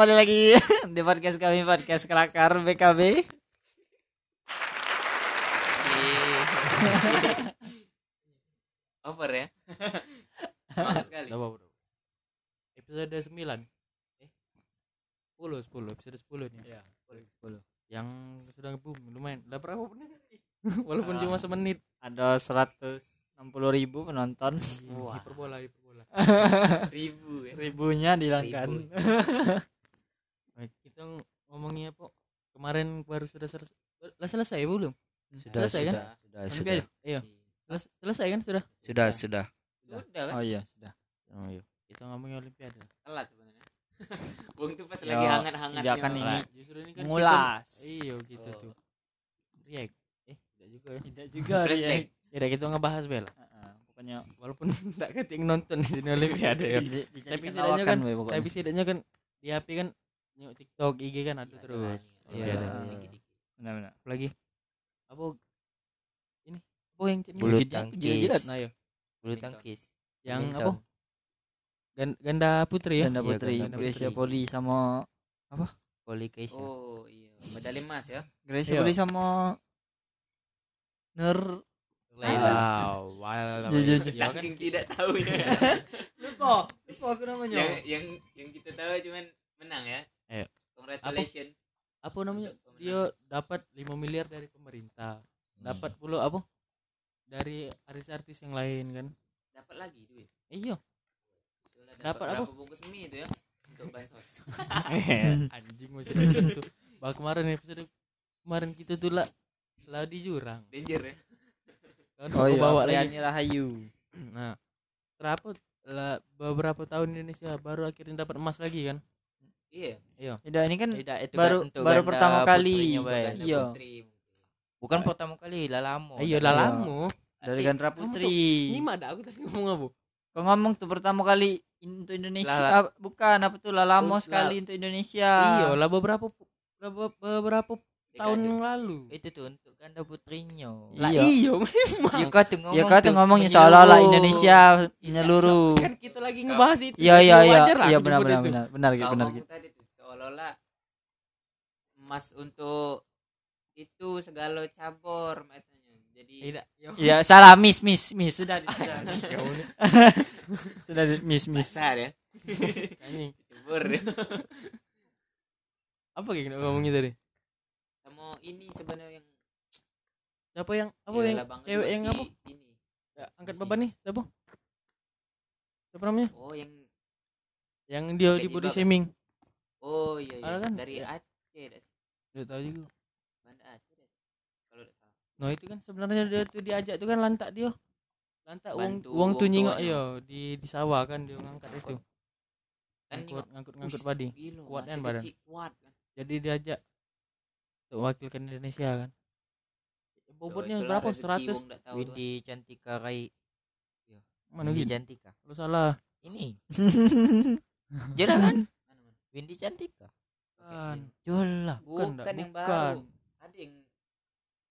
kembali lagi di podcast kami podcast kelakar BKB. Over ya. Semangat sekali. Udah apa, bro? Episode 9. Eh. 10, 10, episode 10 nih. Iya, 10. Yang sudah boom lumayan. Lah berapa menit? Walaupun Ah. cuma semenit. Ada 160 ribu penonton. Wah. Hiperbola, hiperbola. Ribu ya. Ribunya dihilangkan. Ribu. Baik, kita ng- ngomongnya apa? Kemarin baru sudah selesai. Selesai belum? Sudah, Selesai kan? sudah, sudah, Nanti sudah. Iya. Seles- selesai kan sudah? sudah, sudah. Sudah kan? Oh iya, sudah. Oh, iya. Kita ngomongin olimpiade. Telat sebenarnya. Bung tuh pas Ya, lagi hangat-hangatnya. tidak kan Bang. ini justru ini kan Mengulas. kita- iya gitu Oh. tuh. React. Eh, tidak juga ya. Tidak juga. Ya udah kita ngebahas bela. Heeh, Pokoknya Walaupun enggak keting nonton di sini olimpiade ya. Tapi setidaknya kan, tapi setidaknya kan di HP kan nyok TikTok, IG kan ada Iya, terus. Iya, Iya, ada. iya. Dikit-dikit. Benar-benar. Apalagi apa ini? Apa yang ini? Bulu tangkis. Nah, ya. Bulu tangkis. Yang apa? Gan- Ganda putri ya? Ganda Iya, Putri, ganda Gracia putri. Poli sama Voli Keisha. Oh iya, medali emas ya. Gracia Iya. Poli sama Nur Wow, wow. Ya kan? Saking tidak tahu ya. lupa lupa aku namanya yang yang yang kita tahu cuman menang ya. Ayo. Congratulations. Apa namanya? Untuk pemenang. Dia dapat 5 miliar dari pemerintah. Dapat pula apa? Dari artis-artis yang lain kan. dapat lagi duit. Iya. Dapat apa? bungkus mie itu ya untuk bansos. Anjing masih gitu. Bah kemarin episode kemarin kita tuh lah selalu di jurang. Danger ya. Kan oh aku iya bawa lagi. Rahayu Nah, terapa lah beberapa tahun Indonesia baru akhirnya dapat emas lagi kan? Iya. tidak ini kan Tidak, itu baru kan baru ganda pertama kali Bay. Ganda iya mungkin. Bukan pertama kali, lah iya. lama. dari Eh, Gandra Putri Ini mah ada aku tadi ngomong apa? kau ngomong tuh pertama kali untuk Indonesia Lala. ah, bukan apa tuh lalamo sekali untuk Indonesia Iya lah beberapa, beberapa tahun Dekade. yang lalu. Itu tuh untuk ganda putrinya. Lah Iya. iya memang. Ya kau tuh ngomong ya kau tuh ngomongnya seolah-olah Indonesia menyeluruh Kan kita lagi ngebahas itu. iya iya iya iya benar benar benar benar gitu benar ngomong gitu tadi tuh seolah-olah emas untuk itu segala cabur katanya. Jadi Tidak. Ya, iya salah miss miss miss sudah sudah ya udah. sudah miss miss besar ya. Cabur. Apa kayak ngomongnya tadi? Sama ini sebenarnya yang Siapa yang apa ya, yang cewek yang apa? Ini. Ya, angkat beban nih, siapa? Siapa namanya? Oh yang Yang dia di body shaming. oh iya iya kan? dari Ya. Aceh dah. Dia tahu juga. Banda Aceh. Kalau tidak salah. Nah, itu kan sebenarnya dia tuh diajak tuh kan lantak dia. Lantak uang uang tuh nyingok tuanya. iya di di sawah kan dia ngangkat itu. Kan Ngangkut ngangkut ngangkut "Ush, padi. Kuat kan badan. kuat kan. Jadi diajak wakilkan Indonesia kan. Bobotnya berapa? rezeki 100 wong tak tahu tuh. Windy Cantika Rai. mana Windy? Cantika. Lu salah. Ini. Jelas kan? Windy Cantika. Kan. Jolah. Bukan, Bukan, yang bukan. baru. Ada yang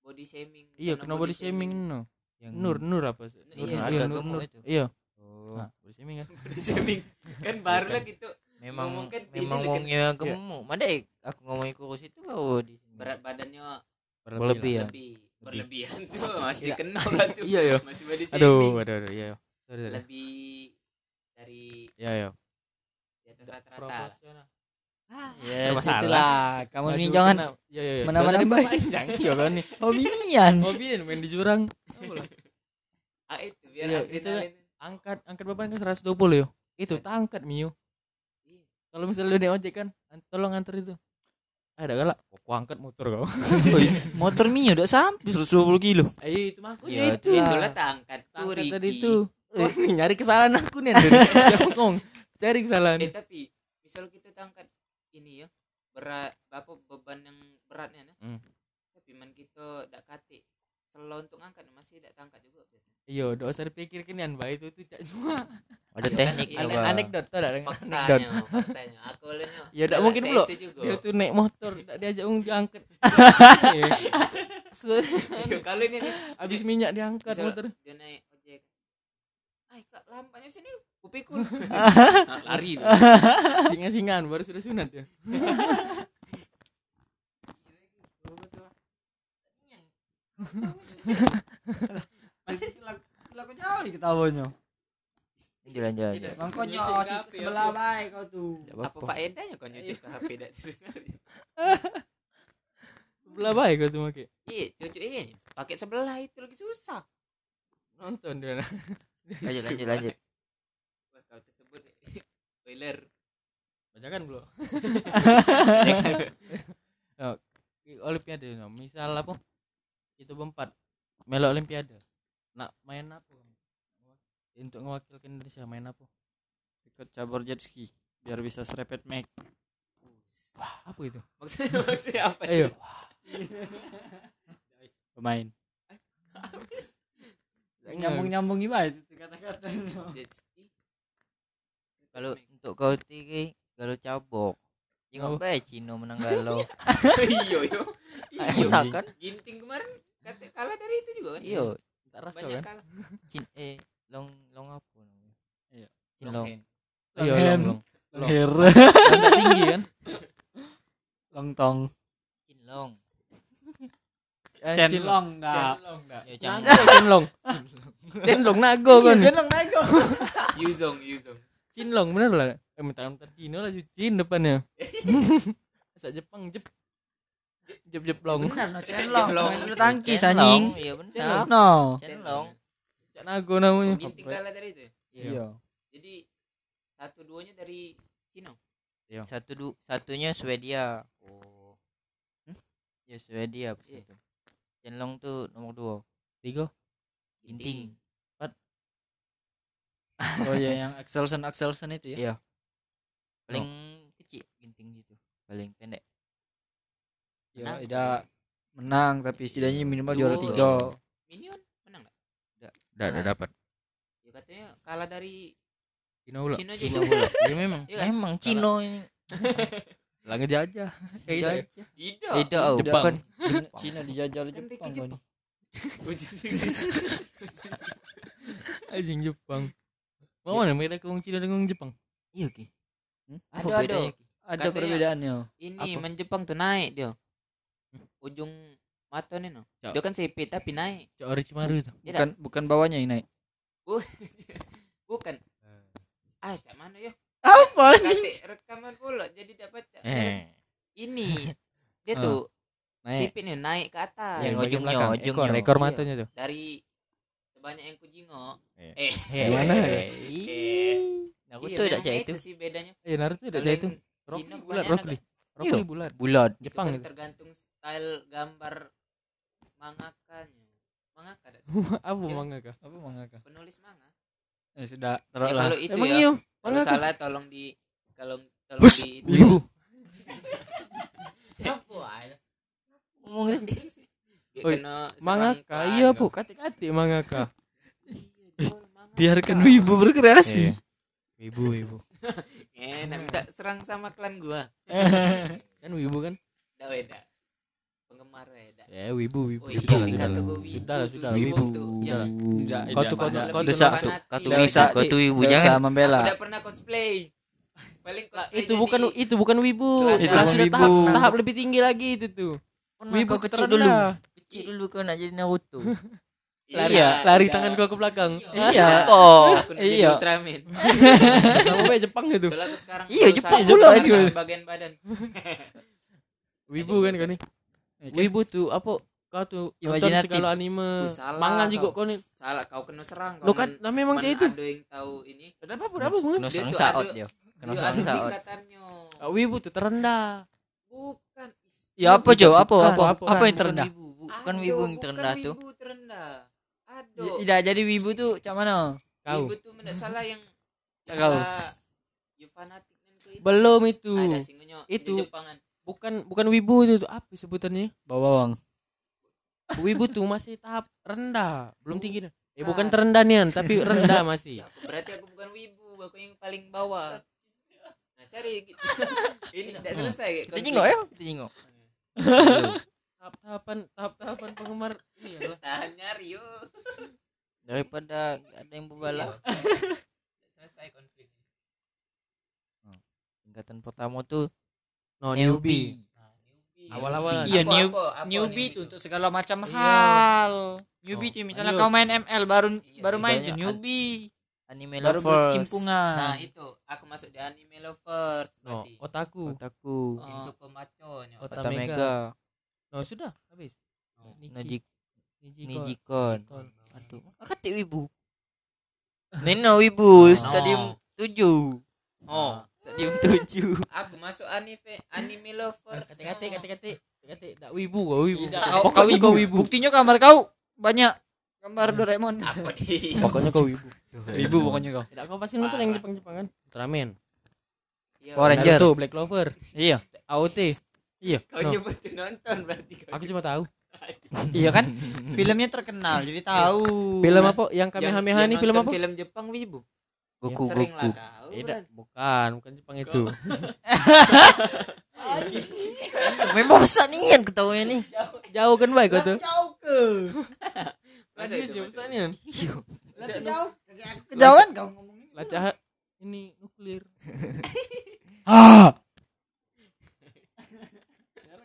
body shaming. Iya, kena body shaming no. Yang Nur Nur apa? sih? Nur, Iya, iya, Nur, Nur. itu. Iya. Oh. Nah, body shaming kan. body shaming. kan baru lah gitu. memang ngomongkan memang kan. wongnya gemuk. Mana eh, aku ngomongin kurus itu kau di. Berat badannya Berlebih ya. lebih berlebihan tuh masih Iya. kena kan tuh. Iya, iya. Masih body shaming. Aduh, aduh, aduh, iya. iya. Sorry, sorry. Lebih dari Iya, iya. di atas rata-rata. ya Serba salah. itulah kamu ini jangan Iya, iya, iya. menambah- Nggak usah nambah. diperpanjang. Iya kan nih. hominian Hobi nih, main di jurang. Ah itu biar Iya, adrenalin. Angkat angkat beban kan 120 yo. Itu tak angkat Mio. Kalau misalnya udah ojek kan, an- tolong antar itu. Ada galak. Kok angkat motor kau. Woi, motor mio udah sampai 120 kilo Eh, itu mah aku Iya, itu. itulah. Itulah tak angkat tuh Angkat Ricky. tadi itu. Wah, nih, nyari kesalahan aku nih. Ngomong. Cari kesalahan. Eh tapi misal kita tak angkat ini ya berat apa beban yang beratnya nah. Hmm. Tapi man kita dak kate selo untuk ngangkat masih dak angkat juga biasanya. Iya, udah usah dipikirkan yang baik itu tuh cak cuma Ada Iya, teknik kan, Iya, apa? anekdot tuh ada anekdot. Faktanya, faktanya. Aku olehnya. Ya, dak mungkin juga. Dia tuh naik motor, tak diajak ung diangkat. Iya, kalau ini nih Habis minyak diangkat motor. dia naik ojek ay kak lampanya sini kupikul lari dia. Singa-singaan baru sudah sunat ya. Masih laku jauh kita awalnya. Jalan jalan. Tidak. jalan. Bang kau HP, sebelah apa? baik kau tuh. Apa faedahnya kau nyucuk ke HP dak terdengar Sebelah baik kau tuh make. iya cucu ini pakai sebelah itu lagi susah Nonton dia. Lanjut lanjut lanjut. Kau tersebut spoiler Bacakan belum? Oh, i- Olimpiade no. Misal apa? Itu berempat. Melo Olimpiade. Nak main apa? Untuk mewakilkan Indonesia main apa? Ikut cabur jet ski biar bisa serepet make. Apa itu? maksudnya maksudnya apa Ayo. Pemain. Nyambung nyambung gimana itu kata-kata. Kalau untuk kau tinggi kalau cabok. Jangan Oh. bae Cino menang galau. iyo iyo iyo kan? ginting kemarin kata kalah dari itu juga kan Iya. Tak rasa banyak kan? kalah Cin eh long long apa namanya? Iya. Cin long. hand. Iya, Long long long. Kan tak tinggi kan? Lontong. Cin long. Eh, Cenlong dah. Cenlong dah. Ya jangan. Nago cenlong. Cenlong nago kan. Cenlong naik Yuzong Yuzong Cinlong bener lah. Eh mentang-mentang Cina lah Cin depannya. Asal Jepang Jep. Jep Jep long. Benar no cenlong. Cenlong. Main bulu tangkis Cin long. anjing. Iya benar. Cenlong. No. Cin long. Cak nago namanya. ginting kalah dari itu ya? Iya. jadi satu duanya dari Cina Satu du satunya Swedia. oh Ya Swedia pas Iya. itu. Cin long tuh nomor dua. Tiga. Ginting. Oh iya yang Axelsen Axelsen itu ya. Iya. Paling kecil ginting gitu. Paling pendek. Ya, Menang. tidak menang tapi setidaknya minimal juara Dua. tiga. Minion menang nggak Udah udah dapat. ya katanya kalah dari Cina ulah. Cina Cino juga pula. Ya memang. Iya kan? Memang Cino ini. Lah ngejajah. Kayak gitu. ya. tidak Tidak, oh, Jepang. bukan. Cina, dijajah oleh Kan Jepang. Bang. Anjing Jepang. Mau mana beda kong Cina dengan Jepang? Iya ki. Hmm? Ada, ada. Ada perbedaannya. ini Apa? main Jepang tuh naik dia ujung mata nih no dia kan sipit tapi naik Cak Orochimaru itu. Iya Bukan bukan bawahnya yang naik. bukan ah cak mana ya Apa? Kate rekaman pula jadi dapat Eh. ini dia Ah. tuh Naik. sipit nih naik ke atas Yang ujungnya, belakang. ujungnya. Ekor, ekor Iya. matanya tuh. dari sebanyak yang kujingok Eh. eh Gimana ya? Naruto iya, tidak cak memang itu. sih bedanya Eh Naruto tidak cak itu. Cina bulat, Rock Iya. bulat. Bulat. itu Jepang kan itu. tergantung style gambar mangakanya mangaka dah Apa Iya. manga kah? Apa mangaka? penulis manga Eh sudah ya, taruh lah. kalau itu Emang ya iya. kalau salah tolong di kalau tolong Bus. di Wibu. Ngomong tadi. Mangaka. Iya. Bu. Kati-kati mangaka. Iya, mangaka. Biarkan wibu berkreasi. Wibu, wibu. Eh, nak minta serang sama klan gua. Kan wibu kan? Dah weda. Penggemar weda. Ya, wibu, wibu. Oh iya, Sudah sudah gua wibu Sudah sudah wibu Kau tidak, tuh, kau tidak. tuh, kau tuh fanatik. Kau tuh wibu, jangan. membela. Tidak pernah cosplay. Paling cosplay itu bukan itu bukan wibu. Itu bukan sudah wibu. tahap, tahap lebih tinggi lagi itu tuh. Wibu kecil dulu. Kecil dulu kau nak jadi Naruto. Lari, Iya, lari tidak. tangan kau ke belakang. Iya. Oh. Aku nak jadi Iya. Ultraman. Sama kayak Jepang itu. Sekarang. Iya, Jepang pula itu. Bagian badan. Wibu kan kau nih. Wibu tuh apa? Kau tuh nonton segala anime, Wih, salah manga kau. juga kau nih. Salah kau kena serang. Lo kan, nah memang kayak itu. Ada yang tahu ini. Ada apa? Ada apa? Bang? Kena serang tuh saat dia. Kena serang saat. Ah, Wibu tuh terendah. Bukan. Ya apa Jo? Apa apa apa, apa yang Bukan terendah? wibu, Bukan Aduh, wibu yang terendah tuh. Wibu terendah. Aduh. Ya, Tidak jadi wibu tuh cak mana? Kau. Wibu tuh tidak salah yang Ya, kau. You fanatik. Belum itu. Itu. Bukan bukan wibu itu tuh. apa sebutannya? Bawang. Wibu tuh masih tahap rendah, belum tinggi. dah. Eh Bukan. bukan terendah nian, tapi rendah masih. Ya, aku- berarti aku bukan wibu, aku yang paling bawah. Nah, cari gitu. Ini tidak selesai. Kita jengok ya, kita jengok. Tahap-tahapan tahap-tahapan penggemar ini adalah Tahan nyari yuk. daripada ada yang berbalap selesai konflik tingkatan pertama tuh no newbie. Oh, Awal-awal. Iya, new- apa, apa newbie itu? untuk segala macam Iya. hal. Newbie Oh, misalnya kau main ML baru Iya, baru main banyak newbie. anime Baru lovers. berkecimpungan. nah itu. Aku masuk di anime lovers no berarti. otaku. Otaku. Oh. Insuko Ota- Otamega. Mega. no sudah. Habis. Oh. Nijik Niji Nijikon. Nijikon. aduh. Kata wibu Nino wibu Oh. stadium tujuh. Oh stadium tujuh. Aku masuk anime anime lovers kate-kate kate-kate kate dak wibu kau wibu. Kau- kau, wibu. kau wibu. Buktinya kamar kau banyak. Gambar Doraemon. apa di pokoknya kau wibu. Wibu pokoknya kau. tidak kau pasti nonton yang Jepang-Jepang kan Ultraman Iya, Power Ranger. Naruto Black Clover. Iya. AOT Iya. kau No. nyebutin nonton berarti kau. Aku cuma tahu. Iya kan? Filmnya terkenal jadi tahu. film apa? Yang Yang- Kamehameha ini film apa? film Jepang wibu Goku sering Goku. lah kau tidak bukan bukan Jepang itu. Memang besar nih yang ketahuan nih. Jauh kan baik kau tuh? Jauh ke. Jauh masa besar nih Lah jauh. Kejauhan kau ngomongin. lacak ini nuklir. Ah,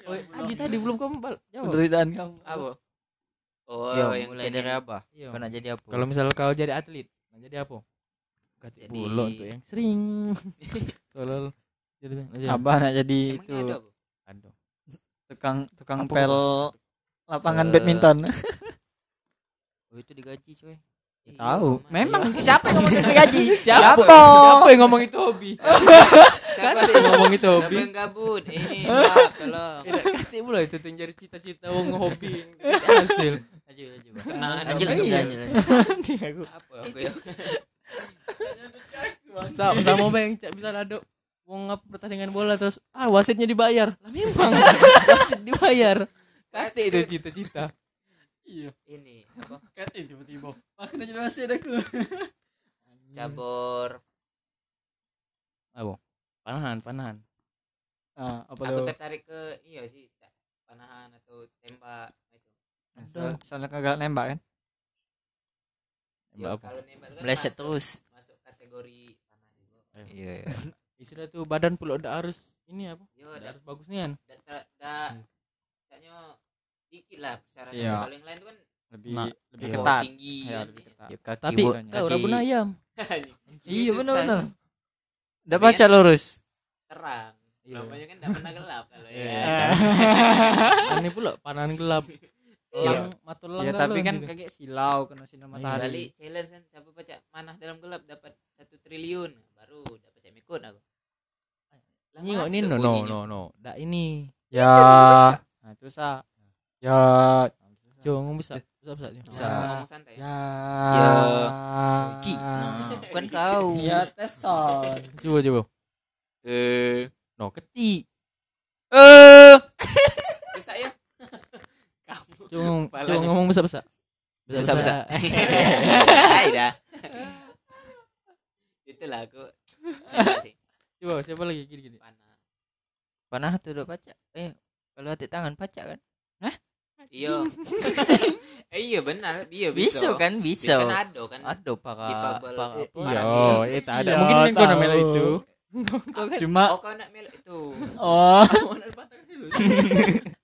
oh, Aji tadi belum kamu bal- jawab? Penderitaan kamu. apa? Oh Yo, yang mulai dari apa? Iya. kau nak jadi apa? Kalau misal kau jadi atlet mau jadi apa Ganti Jadi- bola untuk yang sering. Tolol. Jadi aja Abah nak jadi itu? ada aduh tukang tukang Apa pel lapangan Eh, badminton. oh itu digaji coy. Iya, Tahu. Memang siapa? yang ngomong gaji? siapa? Siapa? siapa yang ngomong itu hobi siapa yang ngomong itu siapa hobi yang gabut? Ini Pak, tolong. Tidak kate pula itu tuh jadi cita-cita wong hobi hasil aja aja Senang lanjut lanjut lanjut. Nanti aku. Apa aku ya sama sama bang cak bisa laduk. Wong ngap pertandingan bola terus ah wasitnya dibayar. Lah memang wasit dibayar. Kate itu cita-cita. Iya. ini apa? Kate tiba-tiba. Makanya jadi wasit aku. cabur. Apa panahan panahan. Ah, apa aku tertarik ke iya sih panahan atau tembak itu. Soal- Soalnya kagak nembak kan? Apa kalau nembak kan meleset masuk- terus masuk kategori panah juga iya iya. istilah tuh badan pula udah harus ini apa yo udah harus bagus nian dak dak dak kayaknya dikit lah persyaratan Iya. kalau yang lain itu kan Lebih Nah, lebih iya. ketat. tinggi Ya, kan. lebih ketat. Ya, kaki tapi kau rabun ayam Iya benar benar. itu. Udah baca lurus. terang Iya. Kan tidak pernah gelap kalau Iya, ya. iya. ini pula panahan gelap Lang matul lang Ya tapi galon kan gitu. kayak silau kena sinar Iya. Kali matahari. challenge kan siapa baca manah dalam gelap dapat satu triliun baru dapat cek mikun aku. Lah, ini no no no no dak ini Ya. Nah, itu sa. Ya. coba ngomong bisa bisa bisa Bisa Bisa. ngomong santai. Ya. Ya. Ki, nah, bukan kau Ya teson. coba coba Eh, no keti Eh. coba ngomong nih. ngomong Bisa, bisa. Hai dah. Itulah aku. Sih. coba siapa lagi gini gini Panah. panah tuh udah pacak eh kalau hati tangan pacak kan Iya. eh iya benar, iya bisa bisa. kan Bisa bisa kan ada kan. ada para Difabel. para Iya. itu ada Iya, mungkin kan kau namanya itu Cuma Oh kau nak melok itu. oh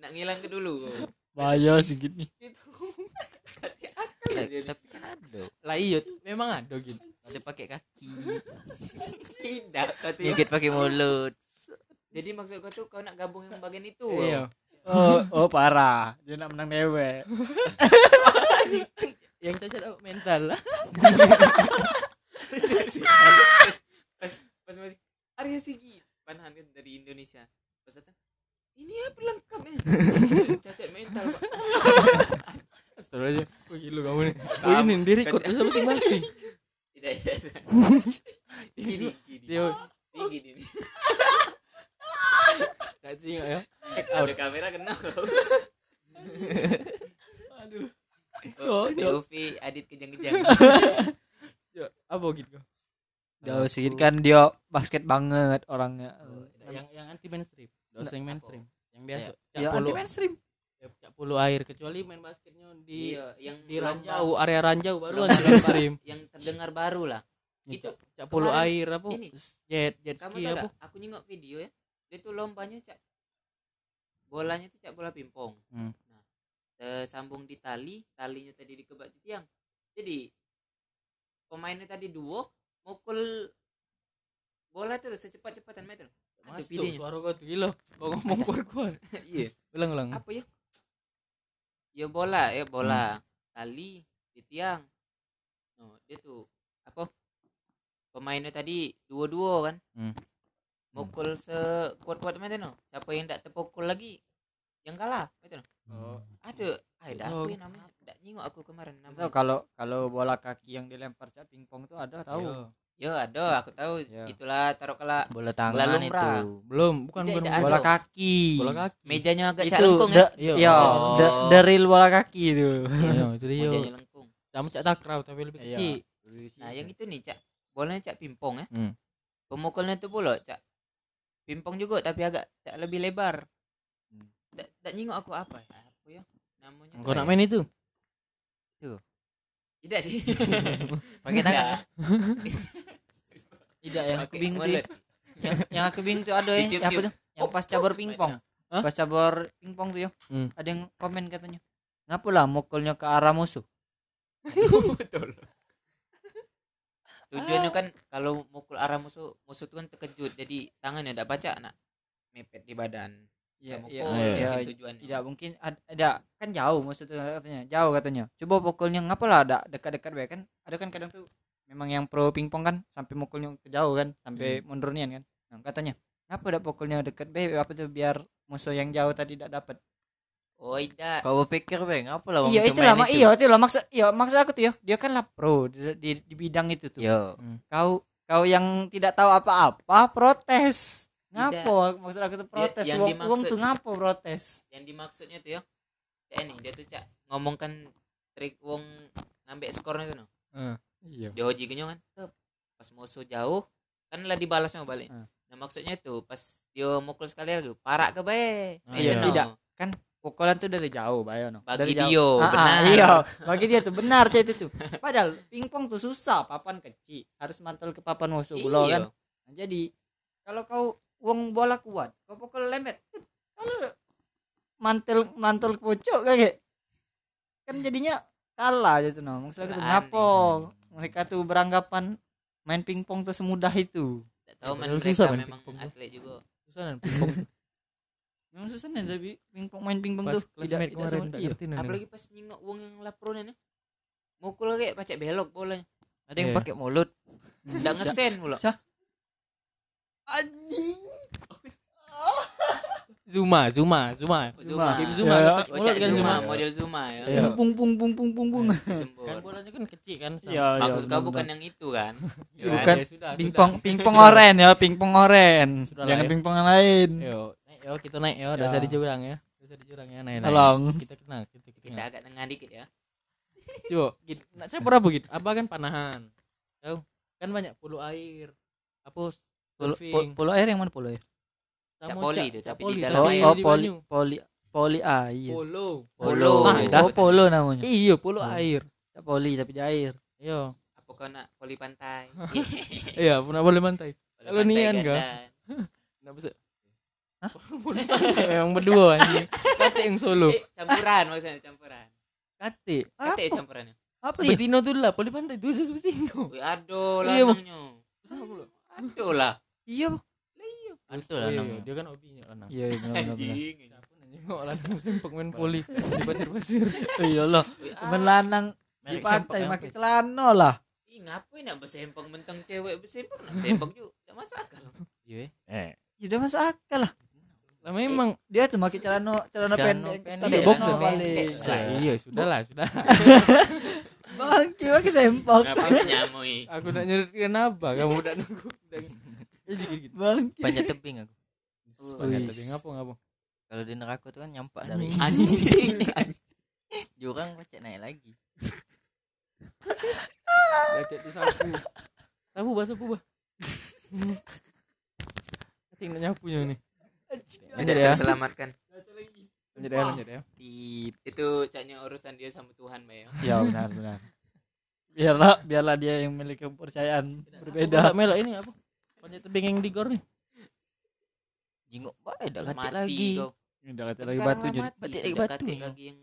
Nak ngilang ke dulu. bahaya. Kacau akal Nah, tapi kan ada lah iya memang ada gitu ada pakai kaki Tidak, tuh. gigit pakai mulut Jadi maksud kau tuh kau nak gabung yang bagian itu. Iya. Oh, oh parah. Dia nak menang dewe. yang cacat mental lah pas pas masih Arya Sigi panahan kan dari Indonesia pas datang ini apa lengkap ini cacat mental pak. Astagfirullah aja Kok gila kamu nih. Kok ini di record Terus masing-masing tidak tidak tidak. gini gini Dia. tinggi ini Kaci ya. Ada kamera kena kau Aduh. oh. Sofi Adit kejang-kejang. Apa gitu Jauh sedikit kan dia basket banget orangnya. Yang yang anti mainstream Gak usah yang mainstream Yang biasa. Ya Polo. anti mainstream. cak puluh air kecuali main basketnya di iya yang di lomba- ranjau area ranjau baru lomba- ada stream. yang terdengar baru lah. Itu cak puluh air apa? ini, jet jet kamu ski tahu apa? aku nyengok video ya. Dia tuh lombanya cak. Bolanya tuh cak bola pingpong. Hmm. nah tersambung di tali talinya tadi dikebat di tiang. Jadi pemainnya tadi duo mukul bola tuh secepat-cepatan meter masuk videonya suara gua tuh. Gila kau ngomong kuat iya. Ulang ulang. Apa ya? Ya bola ya bola. Tali di tiang. Oh, dia tuh apa? Pemainnya tadi dua-dua kan? Hmm. mukul sekuat-kuat macam no? Siapa yang tak terpukul lagi yang kalah macam no? Oh. ada. Ada Oh. apa ya namanya? Tak nyingok aku kemarin namanya kalau kalau bola kaki yang dilempar cak pingpong tuh ada tahu. Iya. Ya ada aku tahu Ya. itulah taruh kala bola tangan itu belum bukan bukan bola, Bola Aduh. kaki. bola kaki mejanya agak itu cak lengkung the, ya Iya. ya, Oh. the, the real bola kaki itu. iya itu dia mejanya lengkung sama cak takraw tapi lebih Iya. kecil nah yang itu nih cak bolanya cak pingpong ya Hmm. pemukulnya tuh pula cak pingpong juga tapi agak cak lebih lebar Hmm. tak tak nyingok aku apa ya apa ya namanya kau nak main itu tidak sih pakai tangan Tidak. Tidak yang aku bingung tuh. ya. yang, yang aku bingung tuh ada ya. Tiup, Yang apa tuh? Yang pas cabur pingpong. Pas cabur pingpong tuh ya. Hmm. Ada yang komen katanya. Ngapa lah mukulnya ke arah musuh? betul tujuannya kan kalau mukul arah musuh musuh tuh kan terkejut jadi tangannya tidak baca nak mepet di badan Iya, iya, mukul, iya. mungkin Iya, tujuannya Tidak mungkin ad- ada kan jauh maksudnya katanya. Jauh katanya. Coba pukulnya ngapa lah ada dekat-dekat kan. Ada kan kadang tuh memang yang pro pingpong kan sampai mukulnya ke jauh kan, sampai mundur nian kan. Nah, katanya, ngapa ada pukulnya dekat bae apa tuh biar musuh yang jauh tadi tidak dapat. oh tidak kau pikir bang apa lah iya itu lah, iya itu lah maksud iya maksud aku tuh ya, dia kan lah pro di, di, di bidang itu tuh. yo Kau kau yang tidak tahu apa-apa protes. Ngapo maksud aku tuh protes. yang Wong, dimaksud- wong tuh ngapo protes? yang dimaksudnya tuh ya cak ini dia tuh cak ngomongkan trik wong ngambek skornya tuh no Iya. dia hoji kan pas musuh jauh kan lah dibalas sama balik Hmm. nah maksudnya tuh pas dia mukul sekali lagi parak ke bae Itu iya. no. Tidak. pukulan tuh dari jauh bayo no. Bagi dari jauh. dia, Ah, ah, benar. iya bagi dia tuh benar cah itu tuh padahal pingpong tuh susah papan kecil harus mantul ke papan musuh bulo Iya. kan Nah, jadi kalau kau uang bola kuat kau pukul lempet kalau mantul ke pucuk kayak kan jadinya kalah gitu no maksudnya gitu ngapo mereka tuh beranggapan main pingpong tuh semudah itu. Tak tahu man padahal susah mereka main memang pingpong tuh. atlet juga. Susah kan pingpong tuh. memang susah nih tapi pingpong main pingpong pas tuh tidak main tidak iya. nih apalagi pas nyingok wong yang lapron ini. Mukul kayak pacak belok bolanya. Ada yang Iya. pakai mulut. Ndak ngesen mulu anjing Zuma Zuma Zuma Zuma Game Zuma Ya, ya. Oh, mulut Cak kan Zuma, Zuma model Zuma ya. Iya. pung pung pung pung pung pung Disembur. kan bolanya kan kecil kan sama- Iya, iya, Maksud kau bukan yang itu kan? Iya, Ya, bukan. Ya, sudah, pingpong sudah. pingpong oren ya pingpong oren Sudah jangan ya. pingpong yang lain Yo, naik yo kita naik yo, Ya. dasar di jurang ya. Dasar di jurang ya, naik. naik. tolong Kita kenal, kita kita Kita agak tengah dikit ya. Coba, gitu. Nak saya berapa gitu? Apa kan panahan? Tahu? Kan banyak puluh air. Apa Polo, polo air yang mana polo air Cak poli cak- itu, cak tapi di poli, dalam air. oh di poli poli poli air Polo. Polo. Ah, Iya. dah. oh polo namanya Iya, polo Oh. air. poli tapi di air Iya. Apa kau nak poli pantai? Iya, pernah. Poli Kalau pantai nian, ganda. kah? Enggak bisa. yang berdua anjing. Kate yang solo. Eh, campuran maksudnya campuran. Kate. Kata ya apa campurannya. apa dia Betino tuh lah, poli pantai itu khusus betino. Wih, aduh lah Iya, Bang. nangnya. Aduh lah. iya Itu lah Iya. Dia kan hobinya lanang. iya iya, benar benar kok lanang sempak main poli di pasir-pasir. iya lah Wih, temen ah. lanang di pantai pakai celana lah Ih, ngapain nak bersempang mentang cewek bersempang nak bersempang juga. Tak masuk akal. Iya. Eh. ya udah masuk akal lah Lah memang dia tuh pakai celana celana pendek pendek, tapi boxer paling iya sudah lah sudah. bangki pakai sempok Ngapain nyamui? Aku nak nyerit kenapa kamu udah nunggu. Gitu, bangki Panjat tebing aku. Panjat Wih. tapi ngapa? Kalau di neraka tuh kan nyampak dari Anjing. jurang pacak naik lagi. Lecet di sapu. Sapu bah sapu bah. Nanti nak nyapunya nih. Tidak ya. terselamatkan. lanjut ya lanjut ya Tip. itu caknya urusan dia sama Tuhan Mbak ya ya benar benar biarlah biarlah dia yang memiliki kepercayaan berbeda Apa, Melo ini apa panjat tebing yang di gor nih. Jingok bae dak katik lagi. kau. Udah kata Kan lagi batu jadi. Batik lagi batu. katik ya. lagi yang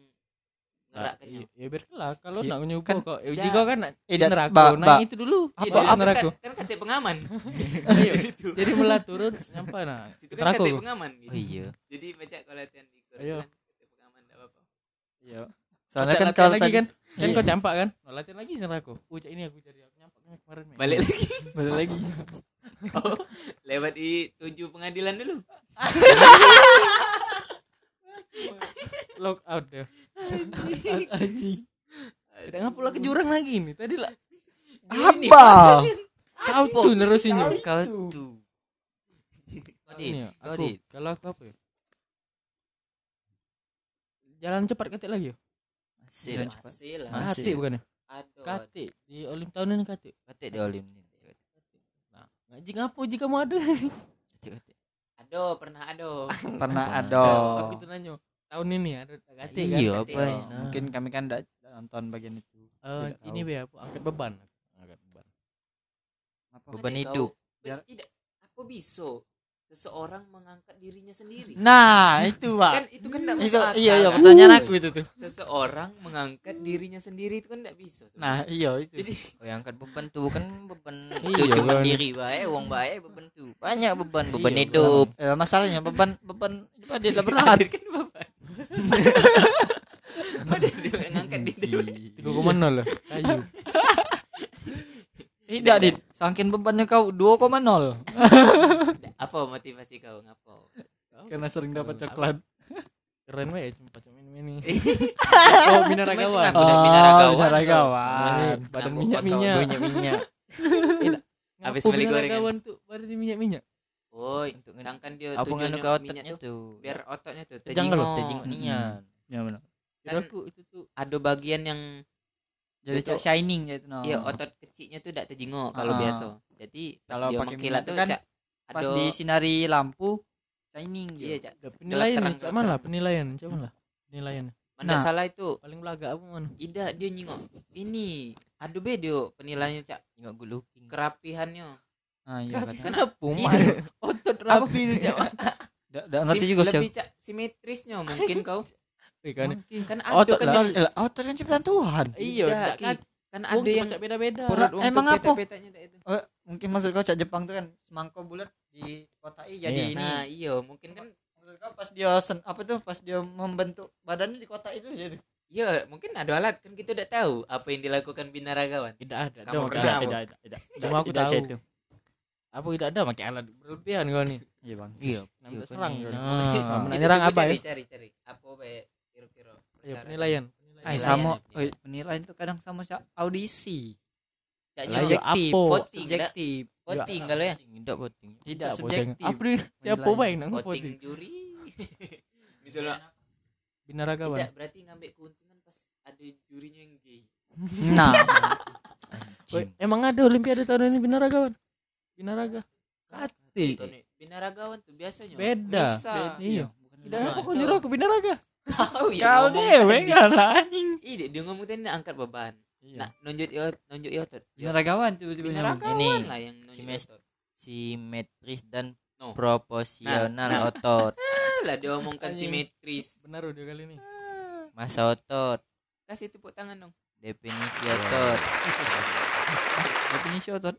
Nah, iya, ya biarlah kalau Iya, nak nyuguh kan- kok eh, Dah. jika kan nak Eh, neraka. Ba- nah itu dulu. Apa- Iya, apa- neraka. Kan, kan katik pengaman. Iya, jadi melah turun nyampe nah situ kan katik gua. pengaman gitu. Oh iya. jadi baca kalau latihan di gor Ayo. itu kan katik pengaman enggak apa-apa. Iya. Soalnya kan kalau lagi kan? Kan Iya. kau campak kan? Nah, latihan lagi neraka. Ucap ini aku cari aku nyampak kemarin balik lagi. Balik lagi lewat di tujuh pengadilan dulu. Lock out deh anjing. Tidak ngapa lah ke jurang lagi nih tadi lah. Apa? Kau tuh nerusinnya Kau tuh. Kau Ini ya, kau kalau aku apa ya? Jalan cepat katik lagi ya? Masih Jalan cepat. masih lah katik bukan ya? Katik di olim tahun ini katik Katik di olim ni. Ngaji ngapa jika mau ada? Aduh pernah aduh pernah aku tuh nanya? Tahun ini ada katik kan Iya apa? Oh, mungkin kami kan tidak nonton bagian itu. Eh, ini be apa? Angkat beban. Angkat beban. Apa Beban hidup. tidak apa bisa seseorang mengangkat dirinya sendiri. Nah itu pak. Kan itu kan enggak itu masuk akal iya iya kan? pertanyaan aku itu tuh. Seseorang mengangkat dirinya sendiri itu kan enggak bisa. Nah iya itu. Jadi Oh, yang angkat beban tuh kan beban Iya, itu cuma beban. diri bae, uang bae beban tuh. Banyak beban, beban Iya, hidup. Eh, masalahnya beban beban beban dia adalah berat kan bapak dia mengangkat diri. Tiga koma nol lah kayu tidak dit. saking bebannya kau 2,0 apa motivasi kau ngapo? Karena sering dapat coklat. Keren be cuma pacok ini. Ini oh binaragawan. Udah binaragawan, binaragawan. badan Nabok minyak botol. minyak Banyak minyak. Habis beli gorengan. tuh? Badan minyak minyak Woi, Untuk nge- sangkan dia Apa nganu tujuannya ke minyak otaknya tuh? tuh? biar ototnya tuh tejingo. Tejingo nian. ya benar. Kan- aku itu tuh ada bagian yang jadi Itu- cak shining ya itu no. iya otot kecilnya tuh tidak tejingo kalau Ah. biasa. Jadi pas Kalau dia pakai mengkilat tuh kan cak pas ada di sinari lampu shining iya dia cak. Ada penilaian cuman gelap lah penilaian cuman lah penilaian. Mana Nah. salah itu? Paling belaga apa mana Ida dia nyingok ini. Ada video penilaiannya cak. Tengok gue looking. kerapihannya. Ah iya katanya kenapa Iya. man otot rapi itu cak. Nggak- ngerti juga sih lebih cak simetrisnya mungkin kau kan Mungkin. kan ada Otot kan Eh, otot kan ciptaan Tuhan iya Tidak, cak Ki. kan kan ada ada yang beda-beda untuk emang apa? itu. mungkin maksud kau cak Jepang tuh kan semangkau bulat di kotai jadi Iya. ini Nah, iya mungkin kan maksud kau pas dia sen, apa tuh pas dia membentuk badannya di kota itu tuh iya mungkin ada alat kan kita tidak tahu apa yang dilakukan binaragawan. tidak ada Kamu tidak tidak tidak cuma aku Tidak, tahu itu. apa tidak ada pakai alat berlebihan kau nih iya bang Iya. Iya, kita serang kan. kan. Nah. Nah, nyerang apa cari, ya? Cari cari apa baik Iya, persyaratan. penilaian Ah, Penilaian, sama penilaian. oh, penilaian tuh kadang sama cak audisi iya. subjektif apa? Voting, subjektif voting kalau ya. Tidak voting. tidak subjektif apa nih siapa baik nang Voting voting juri. Misalnya binaragawan tidak berarti ngambil keuntungan pas ada jurinya yang gay. nah emang ada olimpiade tahun ini binaragawan binaraga Kati. Binaragawan tuh biasanya. beda. Beda, iya tidak apa kau itu. nyuruh aku binaraga Kau ya. kau dewe tadi. kan anjing Iya, dia ngomong tadi nak angkat beban. iya Nah, nunjuk iot, nunjuk otot. binaragawan tiba-tiba nyamuk Binaragawan Ini, lah yang otot. Simetris dan No. proporsional Nah, nah. otot. Ah, lah dia omongkan simetris. benar udah kali ini Masa otot. Kasih tepuk tangan dong. Definisi otot. definisi otot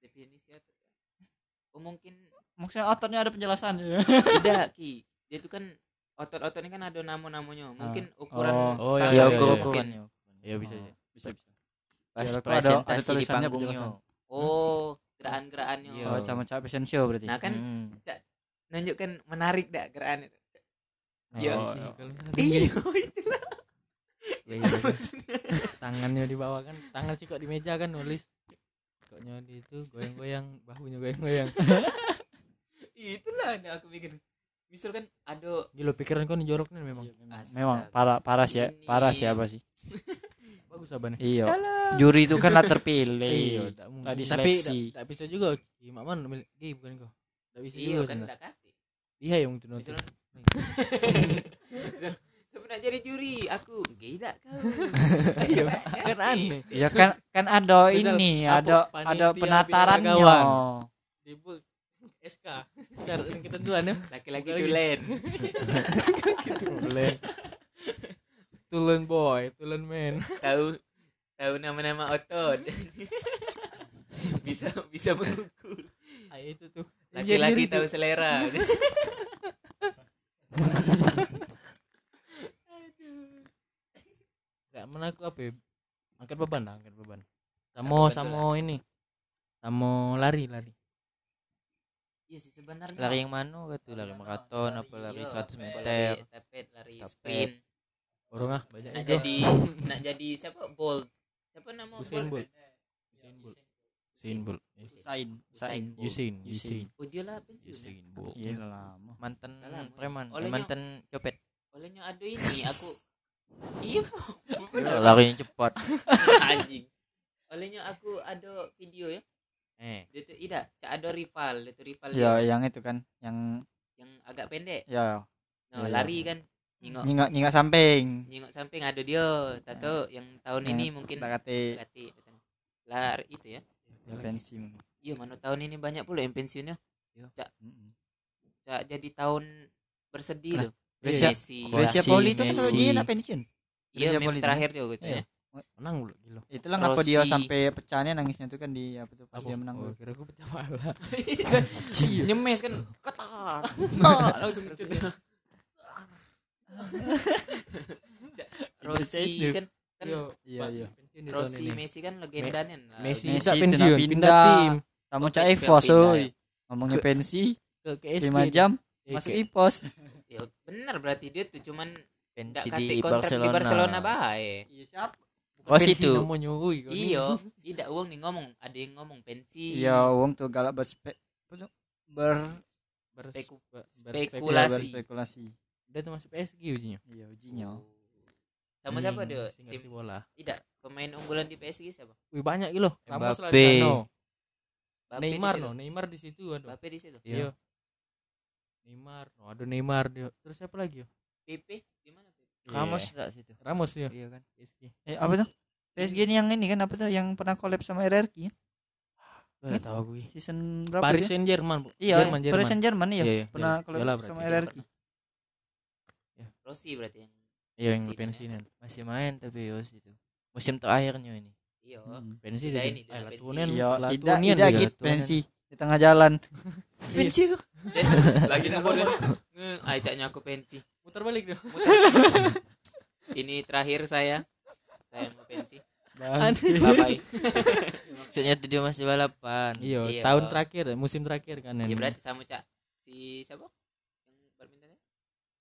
Definisi otot. Oh mungkin maksudnya ototnya ada penjelasan ya tidak ki. Dia tuh kan otot-otot ini kan ada nama-namanya. Mungkin ukuran Oh. Oh, iya, Ya iya, iya. ukur-ukurannya. iya bisa aja bisa bisa Pas Ya, kalau ada- ada presentasi di tulisannya panggungnya. penjelasan. Oh, gerakan-gerakannya. Iya. oh, sama cak fashion show berarti Nah kan Hmm. nunjukkan menarik dak gerakan itu. Iya. Oh, Iya, iya. Iya, itu Iya, iya. tangannya di bawah kan tangan sih kok di meja kan nulis koknya di itu goyang-goyang bahunya goyang-goyang Itulah yang aku pikir. Misalkan ada gila pikiran kau nih jorok nih memang memang parah parah sih ya Ini- parah siapa sih bagus apa nih iya juri itu kan lah iya terpilih tak mungkin Nggak tapi diseleksi. tak, tak bisa juga gimana man gih bukan kau tak bisa Iya kan kan udah kati. dia yang itu nonton nak jadi juri? Aku. Gila kau. Iya, kan aneh. Ya kan kan ada ini, ada ada penatarannya. SK. Syarat ketentuan ya. Laki-laki Lagi. tulen. Boleh. Tulen boy, tulen man. Tahu tahu nama-nama otot. bisa bisa mengukur. Ah, itu tuh. Laki-laki Jadi tahu itu. selera. Gak mana aku apa ya? Angkat beban lah, angkat beban. Samo samo ini. Samo lari lari. Iya sih sebenarnya. Lari yang mana gitu? Lari maraton apa lari Iya, 100 lari meter? lari Estafet. sprint. Orang ah banyak Nak itu. jadi nak jadi siapa? Bolt. Siapa nama Usain Bolt. Usain Bolt. Usain Bolt. Usain, Usain. Usain, Usain. Oh dia lah pensiun. ya? Usain Bolt. Iya lama. Mantan preman, eh, mantan copet. Olehnya ada ini aku Iya. Larinya cepat. Anjing. Olehnya aku ada video ya. Eh, Dia tuh tidak, cak ada rival, dia tuh rival Ya dia yang itu kan, yang yang agak pendek. ya Nah, Iya, lari kan. Nyingok nyingak nyingak samping. nyingok samping ada dia. Tato yang tahun Yang ini mungkin Tak kate ganti lari itu ya. pensi. Iya, mana tahun ini banyak pula yang pensiunnya. Mm-mm. Cak jadi tahun bersedih loh. Grecia Messi, Poli itu kan dia nak pensiun. Iya, meme itu. terakhir dia gitu ya. Menang dulu gila. Itulah ngapa dia sampai pecahnya nangisnya tuh kan di apa tuh pas dia menang. Oh, kira aku pecah pala. Nyemes kan ketar. Langsung cut ya. Rossi itu. kan kan Yo, Iya, iya. Rossi. Messi kan legenda nih. lah. Messi, Messi pensiun, pindah, tim Kamu Oh, cak Evos, oi. ya. Ngomongnya pensi ke KSG. 5 jam masuk Ipos. Ya benar berarti dia tuh cuman Pensi di kontrak Barcelona. di Barcelona bae. Iya siap. Woi, kau ni. Iya, tidak uang nih ngomong, ada yang ngomong pensi. Iya, uang tuh galak berspe apa tuh? ber Bers- Speku- ber- spekulasi. iya, Spekulasi. berspekulasi. Dia tuh masuk PSG ujinya. Iya, ujinya. Oh. Sama siapa Hmm, dia? ngerti Tim bola. tidak pemain unggulan di PSG siapa? Wih banyak gitu. Ramos lah Mbappe. Neymar situ. no, Neymar di situ aduh. Mbappe di situ. Iya. Iya. Neymar, no, ada Neymar dia. Terus siapa lagi? yo? PP di mana? Ramos Iya. enggak situ. Ramos ya. Iya kan? PSG. Eh, apa tuh? PSG ini yang ini kan apa tuh yang pernah collab sama RRQ ya? Enggak tahu gue. Season berapa Paris? Saint Germain, Bu. Iya, Jerman, Jerman. Paris Saint Germain iya. Iya, iya. Pernah Iyalah, collab iyalah sama. RRQ. Rossi berarti yang Iya, yang Pensiunan. Masih main tapi Yos itu. Musim terakhirnya ini. iya. Hmm. Pensi dia. ini, Eh. Latunen, Iya, tidak Latunian tidak dia. gitu pensi di tengah jalan. pensi kok. lagi ngebor ay caknya aku pensi. Muter balik dia. Ini terakhir saya. Saya mau pensi. Bye. Maksudnya tuh dia masih balapan. Iya, Iya. tahun terakhir, musim terakhir kan. Ya ini. berarti sama cak si siapa? Yang badmintonnya?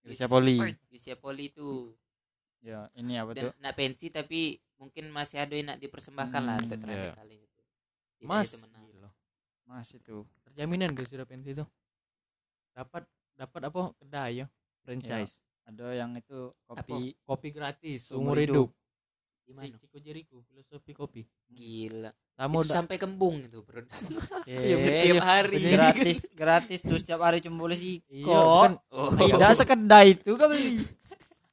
Grecia Poli. Grecia Poli itu. Ya, ini apa Dan tuh? nak pensi tapi mungkin masih ada yang nak dipersembahkan lah Hmm, untuk terakhir iya. kali itu. Tidak Mas, itu menang. Mas itu. terjaminan guys sudah pensi itu. Dapat dapat apa? Kedai ya, franchise. Ada yang itu kopi Kopi gratis Seumur seumur hidup. Di mana? Ciko Jericho, filosofi kopi. Gila. Kamu itu sampai kembung itu, Bro. eh, Tiap hari. gratis gratis tuh setiap hari cuma boleh sih Iya, kok bukan Oh, tidak sekedai itu kan beli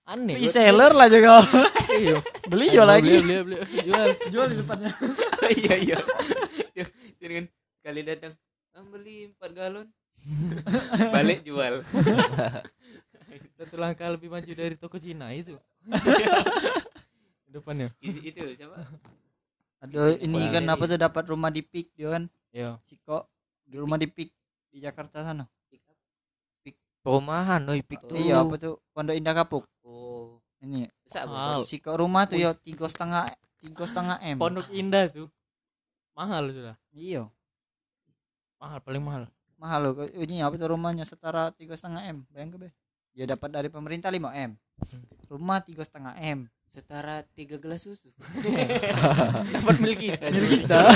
aneh. reseller lah juga Iya. beli jual lagi Beli, beli, beli, jual. jual di depannya iya iya. Jadi kan sekali datang "Ah, beli 4 galon. Balik jual. Satu langkah lebih maju dari toko Cina itu. Depannya. Itu, itu siapa? ada ini Wah, kan jadi- apa tuh dapat rumah di pik dia kan Iya. Ciko di rumah di pik di Jakarta sana Pick up. Perumahan oi pik Oh. tuh. iya apa tuh Pondok Indah Kapuk Oh, ini. Ciko rumah tuh ya tiga setengah tiga setengah m Pondok Indah tuh. Mahal sudah. iya Mahal paling mahal. mahal loh ini apa tuh rumahnya setara tiga setengah m bayang be dia dapat dari pemerintah 5 m rumah tiga setengah m Setara 3 gelas susu. Dapat milik kita. milik kita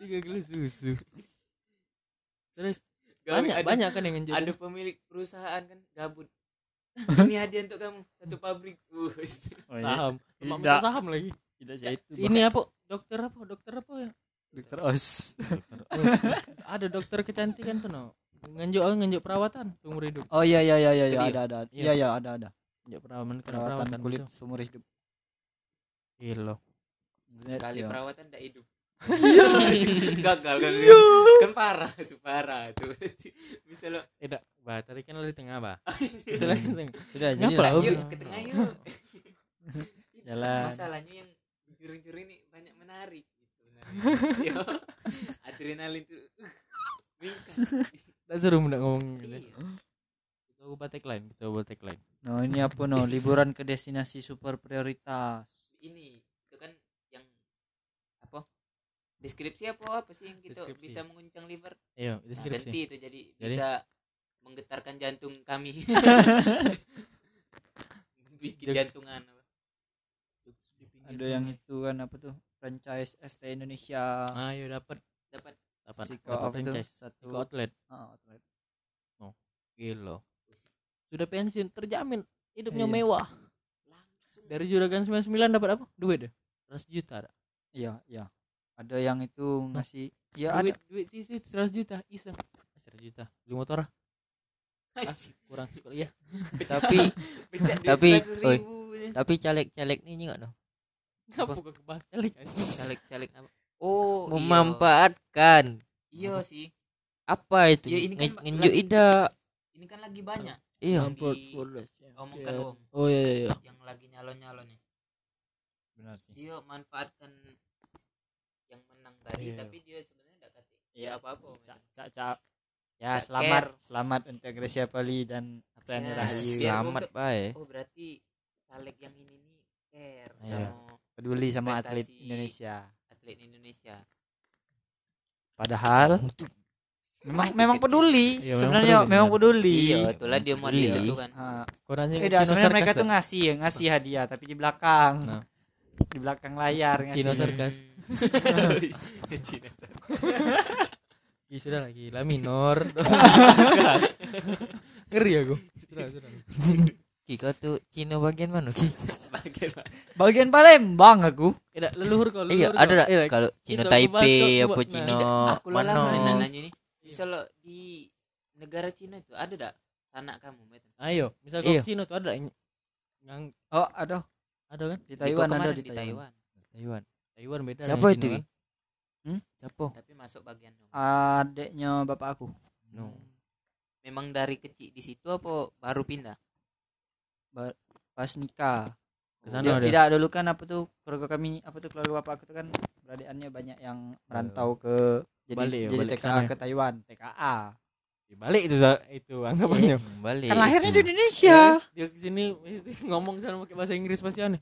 Tiga gelas susu. Terus banyak ada- banyak kan yang ngejual. Ada pemilik perusahaan kan gabut. Ini hadiah untuk kamu satu pabrik. Oh, iya. saham. Tidak. saham lagi. tidak itu Ini apa? Dokter apa? Dokter apa ya? dokter os Dokter. Oh, ada dokter kecantikan tuh no nganjuk oh, nganjuk perawatan seumur hidup Oh iya iya iya iya Jadi- ada ada. Iya. Iya iya ada ada. nganjuk perawatan Perawatan perawatan kulit bisa. seumur hidup. Gila. sekali Iya. perawatan tidak hidup gagal kan kan parah itu parah itu bisa lo Eh, dak, bah, tadi kan lo di tengah, bah. Itu lagi di tengah. Sudah Ngapa jadi yuk ke tengah yuk Jalan. masalahnya yang curi-curi ini banyak menarik gitu Yo, adrenalin tuh Tak seru ndak ngomong gitu. Iya. Kita ubah tagline, kita ubah tagline. No ini apa no liburan ke destinasi super prioritas. ini itu kan yang apa deskripsi apa apa sih yang kita Deskripsi. bisa menguncang liver Ayo, Nah, deskripsi. ganti itu jadi, Jadi? bisa menggetarkan jantung kami bikin Jokes. jantungan apa. Ada yang itu kan apa tuh franchise ST Indonesia. Ayo dapat dapat dapat Siko apa franchise. Satu. Siko outlet. Ah, outlet. Gila. Sudah pensiun terjamin hidupnya Iya. mewah. langsung Dari juragan 99 dapat apa? Duit deh. 100 juta ada. Iya iya. Ada yang itu ngasih. Ya ada. duit duit sisi 100 juta iseng. Eh, 100 juta. Beli motor ah. Ah, kurang sekolah ya. Tapi duit Tapi, 100 oi. ribu tapi caleg-caleg ini enggak no. Ngapa kok kebahas kali kan? caleg-caleg apa oh iya. Memanfaatkan. iya sih Apa itu? Ya, ini kan Nge- ida. ini kan lagi banyak Iya. Yang di- omongkan wong Oh iya iya iya. yang lagi nyalon-nyalon nih Benar sih. dia manfaatkan yang menang tadi Iya. tapi dia sebenarnya enggak kata Iya. ya apa apa Cak cak cak. Ya Cak selamat care. selamat untuk Gracia Poli dan Apriani Ya, Rahayu. biar Selamat untuk- bae. oh berarti caleg yang ini nih care Iya. sama Peduli sama atlet. Indonesia. Atlet Indonesia Padahal memang memang peduli. Iya, Sebenarnya peduli, memang peduli. iya itulah dia model Peduli. itu kan Ah, Kurangnya Eh, sebenarnya mereka tuh ngasih ya, ngasih hadiah tapi di belakang. Nah. Di belakang layar ngasih. Cino sarkas. Cina sarkas. Ih, sudah lagi la minor. Ngeri aku. Sudah, sudah. Ki kau tuh Cina bagian mana Ki? Bagaimana? Bagian Palembang aku. Eh, dak, leluhur kau, leluhur Iya, ada dak Eh, kalau Cina Taipei apa. Cina aku lah lama mana? nanya bisa lo di negara Cina itu ada dak anak kamu Metan? Ayo, misal Iya. kau Cina tuh ada yang yang Oh, aduh, ada kan? di Taiwan ada di, Taiwan. Taiwan Taiwan. Beda. Siapa itu? Kan? Hmm? Siapa? tapi masuk bagian dong Adeknya bapak aku. No. memang dari kecil di situ apa baru pindah Pas nikah. Ke sana Dia- ada. tidak dulu kan apa tuh keluarga kami apa tuh keluarga bapak aku tuh kan beradiannya banyak yang merantau ke jadi Balik ya, jadi balik TKA ya. ke Taiwan TKA Balik itu itu anggapannya. Hmm, Balik. kan lahirnya di. Indonesia Dia ke sini ngomong sana pakai bahasa Inggris pasti aneh.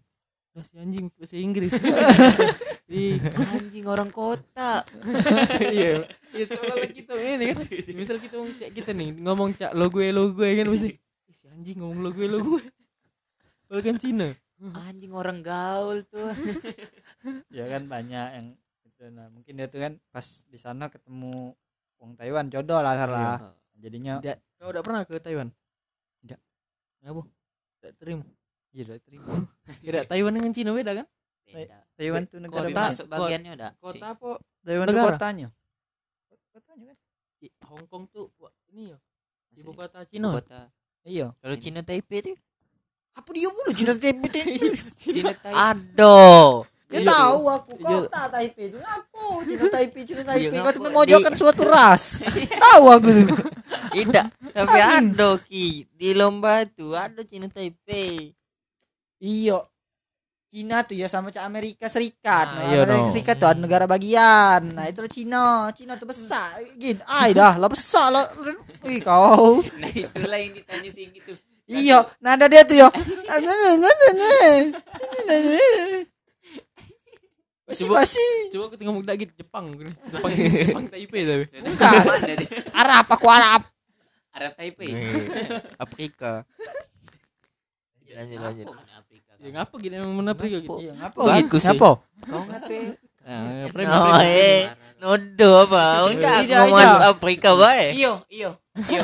Lah si anjing pakai bahasa Inggris. Di anjing orang kota iya. Iya soalnya kita ini kan. Misal kita ngomong cak kita nih ngomong cak lo gue lo gue kan pasti. "Ih, Si anjing ngomong lo gue lo gue. Padahal kan Cina. anjing orang gaul tuh ya kan banyak yang itu nah mungkin dia tuh kan pas di sana ketemu wong Taiwan jodoh lah salah jadinya Tidak. Kau udah pernah ke Taiwan? Tidak. Ngapa? Tidak terima. iya udah terima Tidak Taiwan dengan Cina beda kan? beda Taiwan tuh negara Kota- masuk bagiannya udah Kota apa? Taiwan tuh negara. kotanya kotanya kan Di Hong Kong tuh ini ya ibu kota Cina. kota iya Kalau Cina Taipei tuh apa dia mulu Cina Taipei Cina Taipei Aduh. dia Iya. tahu aku Iya. kota Taipei itu ngapo Cina Taipei Cina Taipei Iya, kau tuh memojokkan suatu ras tahu aku tuh Tidak, tapi ada Ki di lomba itu ada Cina Taipei. iya Cina tuh ya sama cak Amerika Serikat. Nah, iya Amerika dong. Serikat tuh ada negara bagian. Nah, itu Cina. Cina tuh besar. Gini, ay dah lah besar lah. Ih kau. nah itulah yang ditanya sih gitu Iya, nada dia tuh ya. Basi Coba- basi. Coba aku ngomong lagi Jepang. Jepang Jepang Taipei tapi. Bukan. Arab aku Arab. Arab Taipei Afrika. Lanjut, lanjut. Ya ngapa gitu emang mana Afrika gitu. Iya, ngapa? Bagus sih. Ngapa? kau ngate Nah, frame Oh, frame. eh. Nodo apa? Enggak Tidak, ngomong tidak. Afrika bae. iyo iyo iyo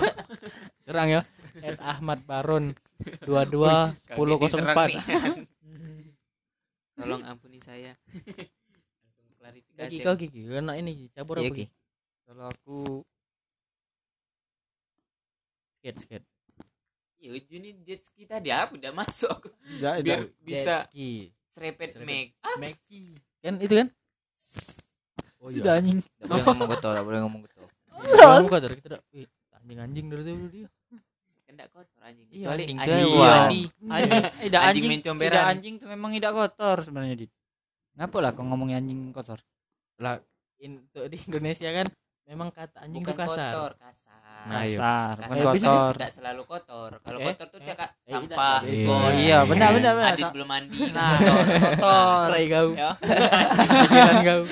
Serang ya. Ed Ahmad Baron 22 1004. tolong ampuni saya langsung Kaki klarifikasi kau Kiki, kena ini cabur Iya, apa? Ki? Kalau aku skate skate Iya, Juni jet ski tadi apa udah masuk aku. Biar bisa serepet Serepet. make. Meki kan itu kan oh Sudah anjing. Boleh ngomong kotor, boleh ngomong kotor. Kamu kotor kita anjing anjing dari tadi dia Kendak kotor anjing. Iya, Kecuali anjing anjing iya. Di. Anjing, Anjing anjing, mencomberan. tidak anjing tuh memang tidak kotor sebenarnya dit. Ngapa lah kau ngomongin anjing kotor? lah in, tuh di Indonesia kan memang kata anjing Bukan itu kasar kotor, kasar. Nah, iya. Kasar, bukan Kasar kotor. tidak selalu kotor. Kalau Eh, kotor tuh eh, cakap eh, sampah. tidak, Iya, gol. iya, benar, benar, benar. Adit belum mandi Nah, kotor. kotor. Rai kau Ya. pikiran kau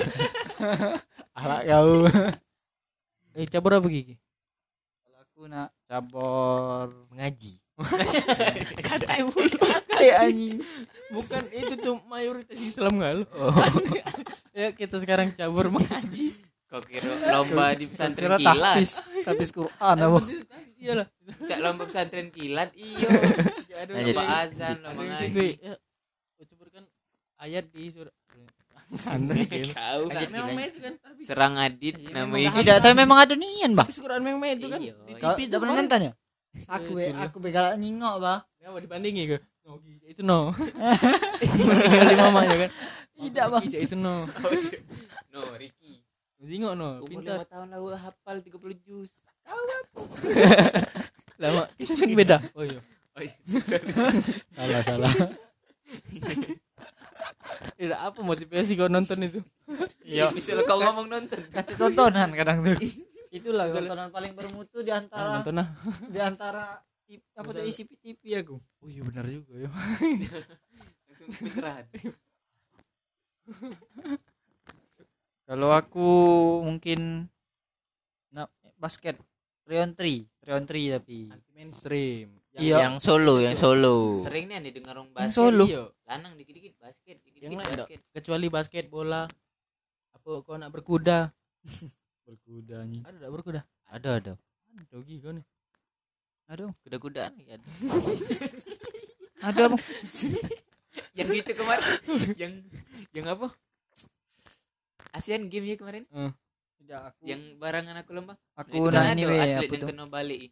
Alak kau. eh cabur apa gigi Kalau aku nak cabor. Mengaji. kata mulu Kayak anjing. bukan itu tuh mayoritas Islam nggak lo ya kita sekarang cabur mengaji Kau kira lomba di pesantren kilat. tahfiz Quran apa? iyalah Cak lomba pesantren kilat iyo. ada Lomba azan, lomba ngaji. ya cabur kan ayat di surat memang itu kan. Tapi serang Adit namanya Tidak, tapi memang ada nian, Bah. tapi Quran memang itu kan. Iya, TV tidak pernah nonton ya? Aku be, aku begal nyingok, Bah. nggak mau dibandingi ke itu no meninggal mamanya kan Tidak, Bang. Gija itu no No, Ricky. Zingok no. Umur pintar. lima tahun lalu hafal 30 juz. lama kita kan beda. Oh iya. Oh, iya. Salah, salah. Tidak apa motivasi kau nonton itu Iya. Misalnya kau ngomong nonton. Kasih tontonan kadang tuh. Itulah tontonan paling bermutu di antara nonton nah di antara tip, apa tuh isi TV aku. oh iya benar juga ya Langsung pikiran. Kalau aku mungkin nah, basket Rion 3, Rion 3 tapi. anti mainstream Iya. Yang solo, yang solo. Sering nih nih dengar orang Yang basket. solo. iya Lanang dikit-dikit basket, dikit-dikit Yang basket. kecuali basket bola apa kau nak berkuda Berkuda nih. ada tak berkuda Ada, ada. ada dogi kau nih Aduh, Kuda-kuda nih ada. ada Bang. Yang gitu kemarin. yang yang apa? Asian Games ya kemarin. Tidak aku. Yang barangan aku lomba. Nah, aku itu kan nah ada atlet apa yang kena balik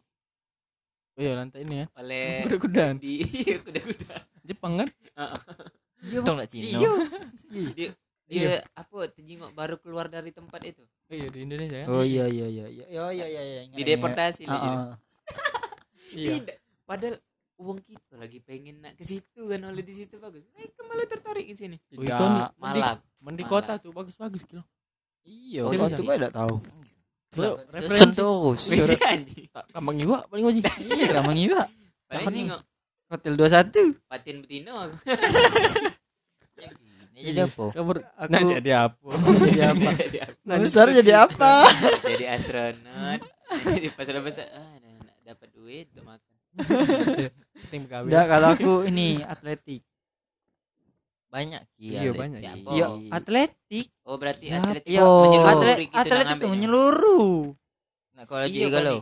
oh iya lantai ini ya oleh kuda-kudaan di iya, kuda-kuda. Jepang kan Iya, Bang. nak Cina. Iya. Iya. Dia Iya. dia apa terjengok baru keluar dari tempat itu. oh iya di Indonesia kan Oh iya iya iya iya. Oh iya iya iya. Di deportasi ah. Iya. Tidak. Padahal uang kita lagi pengen nak ke situ kan oleh di situ bagus. Mereka malah tertarik ke sini. Oh, itu kan Malah Mending Malah. kota tuh bagus-bagus kilo Iya, waktu sih? gue tidak tahu. Sen referensi terus. Anjing. tak kambang juga paling ojek Iya, kamu ngiwa. Paling Hotel 21. patin betino aku. Ini jadi apa? kabur Aku nah jadi apa jadi apa? Jadi apa? Nah, Besar jadi apa? Jadi astronot. Jadi pasal-pasal ah nak, nak dapat duit untuk makan. penting kalau aku ini atletik. Banyak Ki. Iya, atlet banyak. Iya, atletik. Oh berarti Ya, atlet Iya, menyeluruh atlet atletik itu menyeluruh. Nak kalau Iya, jadi galau.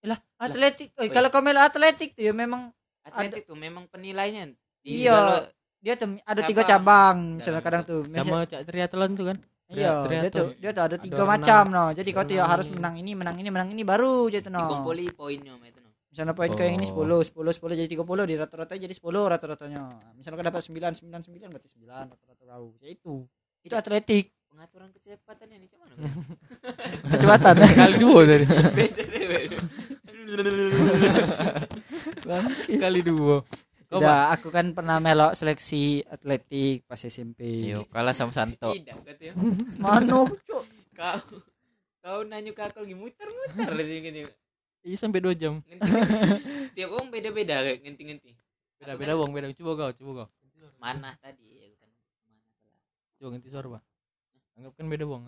Lah, atletik. Oh, Oh, kalau kau melo atletik tuh ya memang Atletik tuh memang penilainya di Iya. segala- dia tuh ada tiga Cabang. misalnya Dan- kadang tuh. Sama cak triathlon tuh kan Iya, dia tuh dia tuh ada tiga macam no. Jadi kau tuh ya harus menang ini, menang ini, menang ini baru jadi no. dikumpuli poinnya itu. Misalnya poin kau yang ini Oh. 10, 10, 10 jadi 30 di rata-rata jadi 10 rata-ratanya. Misalnya kau dapat 9, 9, 9 berarti 9 rata-rata kau. Ya itu. Itu atletik. Pengaturan kecepatan ini mana? kan? Kecepatan. kali dua dari kali dua Kau Udah, aku kan pernah melok seleksi atletik pas SMP. Yo, kalah sama Santo. Tidak katanya. Mano, cuk. Kau kau nanya ke aku lagi muter-muter gitu. Iya sampai dua jam. Setiap orang beda-beda kayak ngenti-ngenti. beda Aku beda bang beda. Coba kau coba kau. Mana tadi? Ya, kan. Mana coba ganti suara pak. Anggap kan beda bang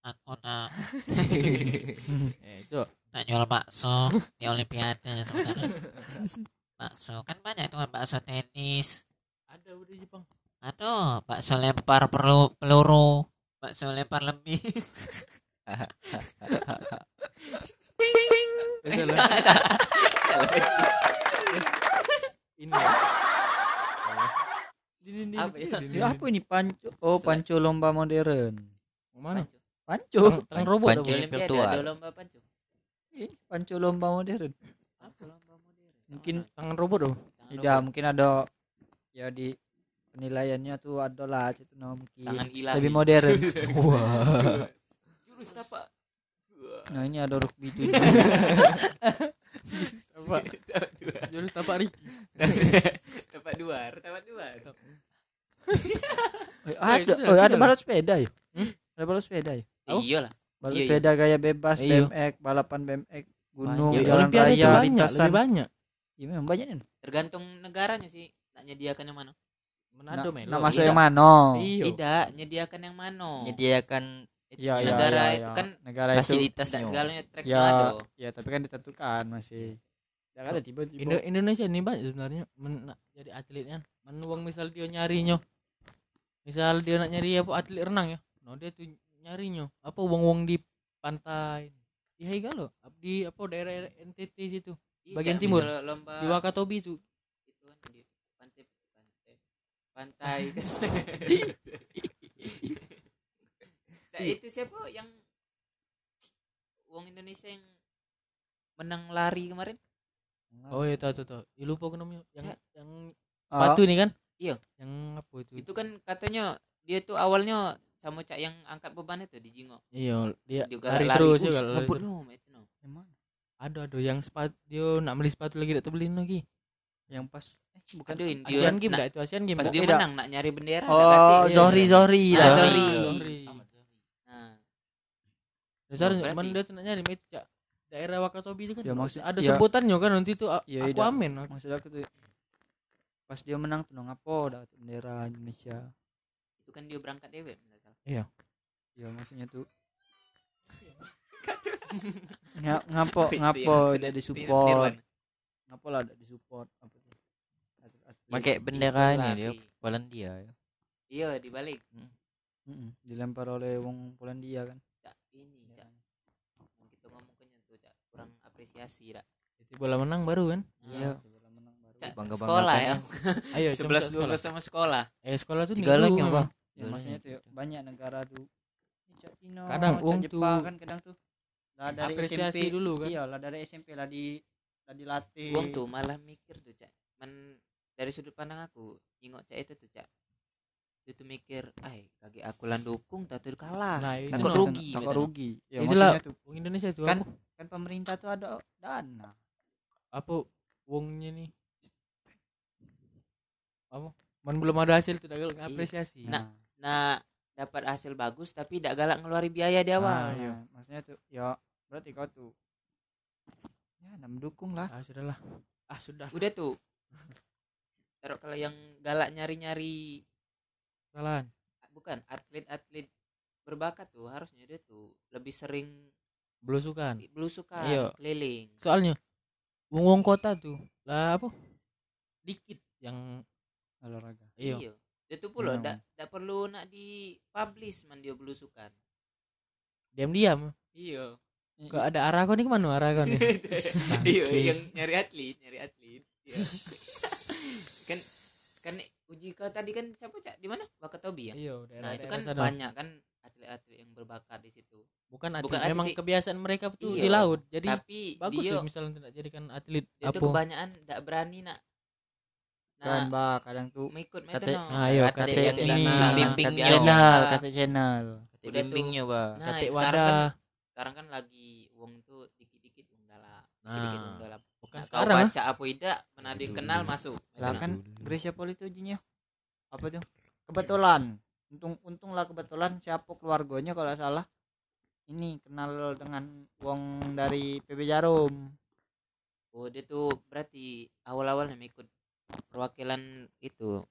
aku nak eh coba. Nak jual bakso di olimpiade sebenarnya. Bakso kan banyak tuh kan bakso tenis. Ada udah Jepang. Aduh bakso lempar perlu peluru bakso lempar lebih Ini ya. Ini, ini, Apa ya? ini, ini, Ya apa ini panco? Oh, panco lomba modern. Mau mana Panco. Panco. Terang- terang robot Panco Olimpiade virtual. ada lomba panco. ini pancu lomba modern Apa lomba modern? Mungkin- tangan robot dong tangan tidak mungkin ada ya di penilaiannya tuh ada lah itu mungkin tangan ilahi. lebih modern Jurus tapak. nah ini ada rugby itu apa jurus tapak Ricky tapak dua, tapak dua. Eh, ada oh, ada balap sepeda ya ada balap sepeda ya Apa? Iya lah. balap Iya, iya. sepeda gaya bebas Iya. BMX balapan BMX gunung Banyak. jalan Olimpiade raya banyak lintasan lebih banyak iya memang banyak nih Tergantung negaranya sih. Nak nyediakan yang mana? Manado nah, Melo nah masuk Iya. yang mana iya Tidak, nyediakan yang mana? Menyediakan Iya, iya, Negara iya, itu iya. kan negara itu. Tidak fasilitasnya. segalanya track ya ya tapi kan ditentukan masih. Ya ada tiba-tiba. Indo- Indonesia ini banyak sebenarnya men- jadi atletnya. Men uang misal dia nyarinya misal dia nak nyari apa atlet renang ya. No dia tuh nyarinya apa uang uang di pantai. Di Haiga loh di apa daerah NTT situ. Iya, Bagian timur. lomba di Wakatobi itu itu kan di pantai pantai pantai Cak, itu siapa yang uang Indonesia yang menang lari kemarin? oh iya tahu tahu tahu ya, lupa aku namanya yang yang Oh, sepatu nih kan Iya. yang apa itu Itu kan katanya dia tuh awalnya sama cak yang angkat beban itu di Jingo. iya dia Juga lari, lari, terus Us, juga lari terus. no, itu no. yang mana? ada ada yang sepatu dia nak beli sepatu lagi tak terbeli lagi yang pas eh, bukan Aduh, dia Asian Games nak- dah itu Asian Games Pas dia menang nak nyari bendera oh. Zohri Zohri Ah, dah. Zohri. Nah, Dasar Oh, berarti- man dia tuh nak nyari itu Cak. daerah Wakatobi itu kan Ya, maksud- ada ya. sebutannya kan nanti itu a- Iya, aku iya. amin aku. maksud aku tuh pas dia menang tuh apa dah bendera Indonesia itu kan dia berangkat dewe. nggak salah. ya maksudnya tuh Nga- ngapo ngapo di- disupport ngapo lah tidak disupport apa tuh pakai Itu bendera ini dia Polandia ya. Iya, dibalik. Mm-mm, dilempar oleh wong Polandia kan Cak, ini, Cak. Yang kita ngomongnya tuh, Cak. Kurang apresiasi, Cak. Jadi bola menang baru kan Iya. Cak, Bangga sekolah ya. ayo 11 contoh 12 sama sekolah. eh sekolah tuh Tiga nih lagi, dulu Bang. ya maksudnya tuh ya, banyak negara tuh Cina Kadang wong Jepang tuh kan kadang tuh lah dari apresiasi SMP dulu kan iya lah dari SMP lah di lah dilatih Wong tuh malah mikir tuh, Cak. Men dari sudut pandang aku, nyingok Cak itu tuh, Cak. Dia tuh mikir, "Ai, kaki aku lan dukung tak tuh kalah." nah itu Takut rugi, takut rugi ya Itulah. maksudnya tuh Wong Indonesia tuh Kan- apa kan pemerintah tuh ada dana. Apa wongnya nih? Apa? Man belum ada hasil tuh dah apresiasi Nah, Nah, dapat hasil bagus tapi tidak galak ngeluarin biaya di awal. Ah, iya. Nah, maksudnya tuh ya berarti kau tuh ya nah mendukung lah. Ah sudahlah. Ah sudah. Udah tuh. Taruh kalau yang galak nyari-nyari kesalahan. bukan atlet-atlet berbakat tuh harusnya dia tuh lebih sering belusukan? Belusukan Iya. keliling. Soalnya wong wong kota tuh lah apa? Dikit yang olahraga. Iya. Iya. Dia tuh pula Memang. ndak perlu nak di publish man dia belusukan. Diam diam iya. Kok ada arah kau nih ke mana arah kau nih iya yang nyari atlet nyari atlet. Iya. kan kan uji kau tadi kan siapa cak? Di mana? Wakatobi ya? Iya nah itu kan banyak kan atlet-atlet yang berbakat di situ. Bukan atlet bukan atlet memang sih. kebiasaan mereka tuh Iya. di laut. Jadi tapi bagus dia sih misalnya tidak jadikan atlet dia apa. tuh kebanyakan tidak berani nak. Kan nah bah kadang tuh mengikut kata- metode Ah, iya, atlet kata yang ini dikenal, bimbing kata channel, kata channel Kata bimbingnya bah nah kate sekarang kan wadah sekarang kan lagi wong tuh dikit-dikit wong dalam. Nah, dikit-dikit wong dalam. bukan nah, sekarang ah. baca apa tidak mana ada yang Dulu. kenal masuk. Lah Itu kan Dulu. Gracia Poli itu ujinya apa tuh? Kebetulan untung untung lah kebetulan siapa keluarganya kalau salah. Ini kenal dengan wong dari PB Jarum. Oh dia tuh berarti awal-awalnya ikut perwakilan itu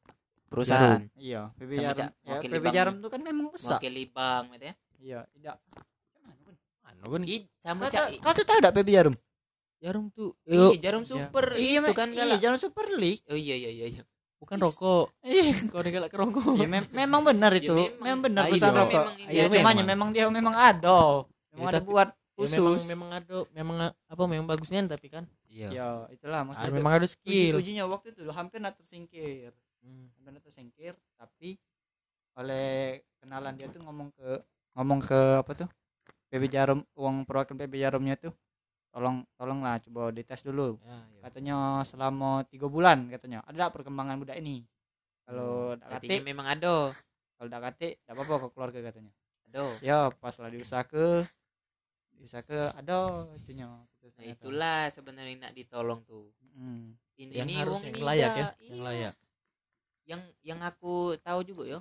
perusahaan. Iya PB Sama Jarum. ya, wakil PB. Jarum tuh kan memang besar. Mewakili bank gitu ya. Iya tidak. Anu kan sama cak. kau tuh tahu tidak PB Jarum? Jarum tuh iya jarum super iya itu kan iya Jarum Super League. Oh iya iya iya iya. Bukan rokok. Kau udah galak ke rokok Ya, mem- memang benar Ya, itu. memang. memang benar Ah, iya. rokok. ya ada. cuma memang. dia memang ada. Memang Ya, ada tapi- buat Ya, memang khusus. memang ada memang apa memang bagusnya tapi kan. Iya. Ya itulah ah, maksudnya memang ada uji skill. ujinya waktu itu hampir nak tersingkir Hmm. hampir nak tersingkir tapi oleh kenalan dia tuh ngomong ke ngomong ke apa tuh? PB Jarum uang perwakilan PB Jarumnya tuh tolong tolonglah coba dites dulu Ya, ya. katanya selama tiga bulan katanya ada perkembangan budak ini kalau Hmm, kate memang ada. kalau tak kate tidak apa-apa ke keluarga katanya Ada. ya pas lah diusaha ke diusaha ke ada katanya Nah, itulah sebenarnya nak ditolong tuh. Mm. Ini yang harus yang ini layak ya udah- yang iya. layak Yang yang aku tahu juga yo.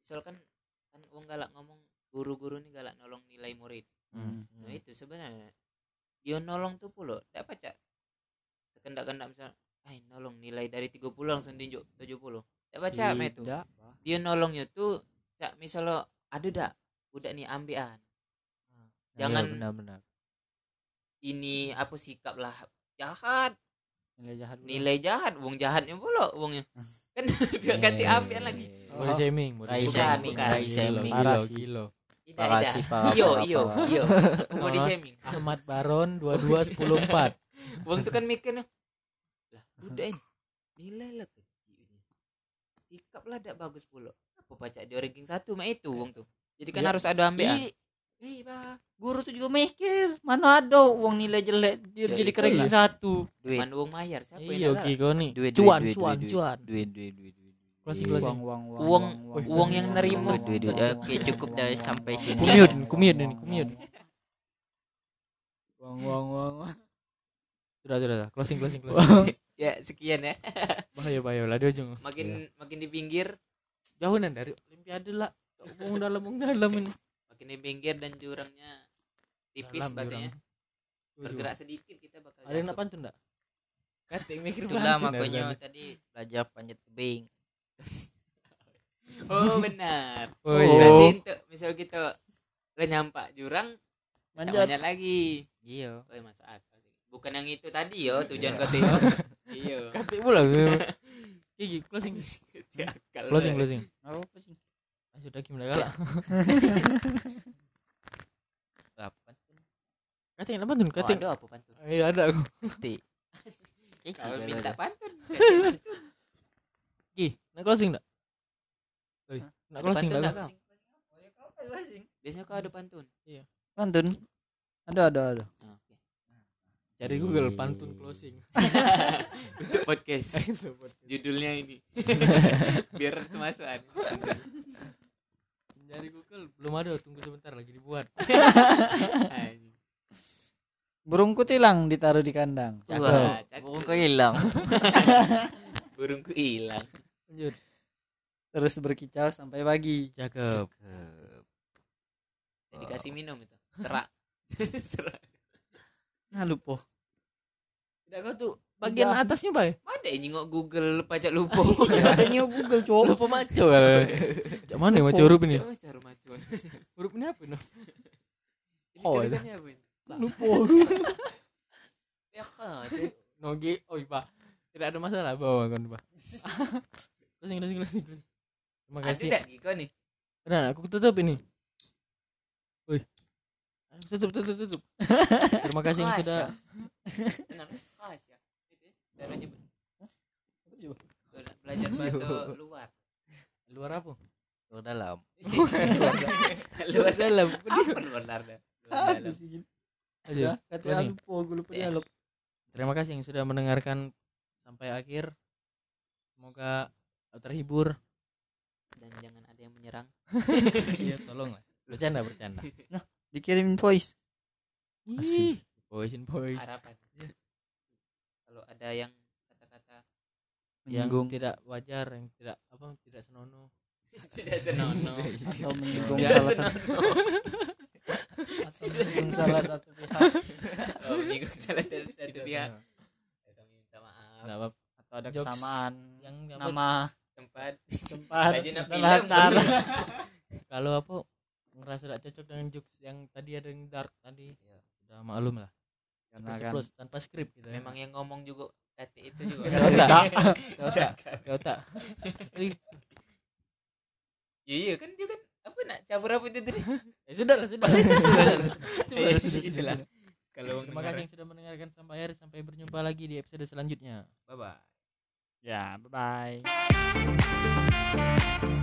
Misalkan kan wong galak ngomong guru-guru nih galak nolong nilai murid. Hmm. Nah itu sebenarnya dia nolong tuh pulo, tidak pacak. Sekendak-kendak misal, ay nolong nilai dari 30 langsung diunjuk 70. Tidak pacak mah itu. Dia nolongnya tuh cak misalnya ada dak budak nih ambean. Jangan Iya, benar-benar ini apa sikap lah jahat, nilai jahat nilai jahat, wong jahatnya pula wongnya. Kan dia ganti ambean lagi. Oh. body shaming body Bukan, bukan. Body shaming. Parah sih. Tidak, Parah tidak. parah, Iyo, parah, iyo, parah. iyo. Body Oh. shaming. Ahmad Baron 22 104 Wong tuh kan mikirnya lah budak ini nilai lah. Sikap lah tidak bagus pula. Apa pacak di ranking satu mah itu wong tuh. Jadi kan Iya. harus ada ambean. Ih, ih, Pak. guru tuh juga mikir mana ada uang nilai jelek dia Ya, jadi ranking satu duit Man wong mayar siapa iya yang ada? Kiko nih duit cuan duit, cuan duit, cuan duit duit duit duit Closing, duit. Closing. uang uang Uang- uang yang nerima. Duit. Oke, cukup dari sampai sini. kumyut ini kumyut uang uang uang sudah sudah sudah. closing closing closing Ya sekian ya. bahaya bahaya lah dia ujung Makin makin di pinggir, jauhan dari olimpiade lah wong dalam wong dalam ini makin di pinggir dan jurangnya tipis Dalam, batunya. jurang. Bergerak sedikit kita bakal ada yang nak pantun enggak Kating mikir Itulah makanya tadi belajar panjat tebing. Oh benar. oh Oh. iya Berarti untuk misal kita le nyampak jurang, Manjat. lagi. Iya. Oh, masuk akal. Bukan yang itu tadi yo tujuan kata yo. Iya. Kating pula Gigi closing Akal. closing closing apa sih Ah, sudah gimana kalah kating apa pantun Oh, kating ada apa pantun? iya ada aku Ti. Kalau minta pantun. Gi nak closing enggak Oi, nak closing enggak? Biasanya kau ada pantun. pantun ada ada ada Ah, oke. cari Google pantun closing Untuk podcast. Judulnya ini. Biar semasukan. cari Google belum ada tunggu sebentar lagi dibuat burungku hilang ditaruh di kandang Wah, Burung cakep. kau hilang. Burungku hilang. Lanjut terus berkicau sampai pagi cakep Dikasih minum itu. Serak. Serak. nah lupa tidak kau tuh bagian Udah. atasnya bay Mana yang nyingok Google pajak lupa. katanya Google cowok lupa maco cak mana ya maco huruf ini cara macuan. huruf ini apa no Ini Oh, tulisannya apa ini? lupa Ya kan. nogi oh iya tidak ada masalah bawa kan pak closing closing closing closing. terima Ada kasih tak Giko nih? nah aku tutup ini wih Ayo, tutup tutup tutup terima kasih yang sudah ya. Ya, belajar bahasa luar. luar apa Luar dalam. luar dalam Apa luar dalam? Luar dalam. Ayo, katanya closing. lupa gue lupa Ya. dialog terima kasih yang sudah mendengarkan sampai akhir semoga terhibur. Dan jangan ada yang menyerang. iya tolong lah. Bercanda bercanda. Dikirim voice. Ih, voice in voice. Harapan. Kalau ada yang kata-kata yang menyinggung. tidak wajar yang tidak apa tidak senonoh. Tidak senonoh. atau menyinggung Ya, salah satu. atau menyinggung salah satu pihak. Oh, menyinggung salah satu Tidak pihak. Ya, Kami minta maaf. Nggak apa atau ada Jokes kesamaan yang nama Tempat. Tempat. Latar kalau apa ngerasa tidak cocok dengan jokes yang tadi ada yang dark tadi udah maklum lah. Karena kan tanpa skrip gitu ya. memang yang ngomong juga kati itu juga. Gak otak Gak otak Gak otak Ih, Iya iya. Kan dia kan apa nak cabur apa itu tadi? ya sudah lah sudah Sudah, sudah. Kalau terima kasih yang sudah mendengarkan sampai akhir. Sampai berjumpa lagi di episode selanjutnya. Bye bye. Ya bye bye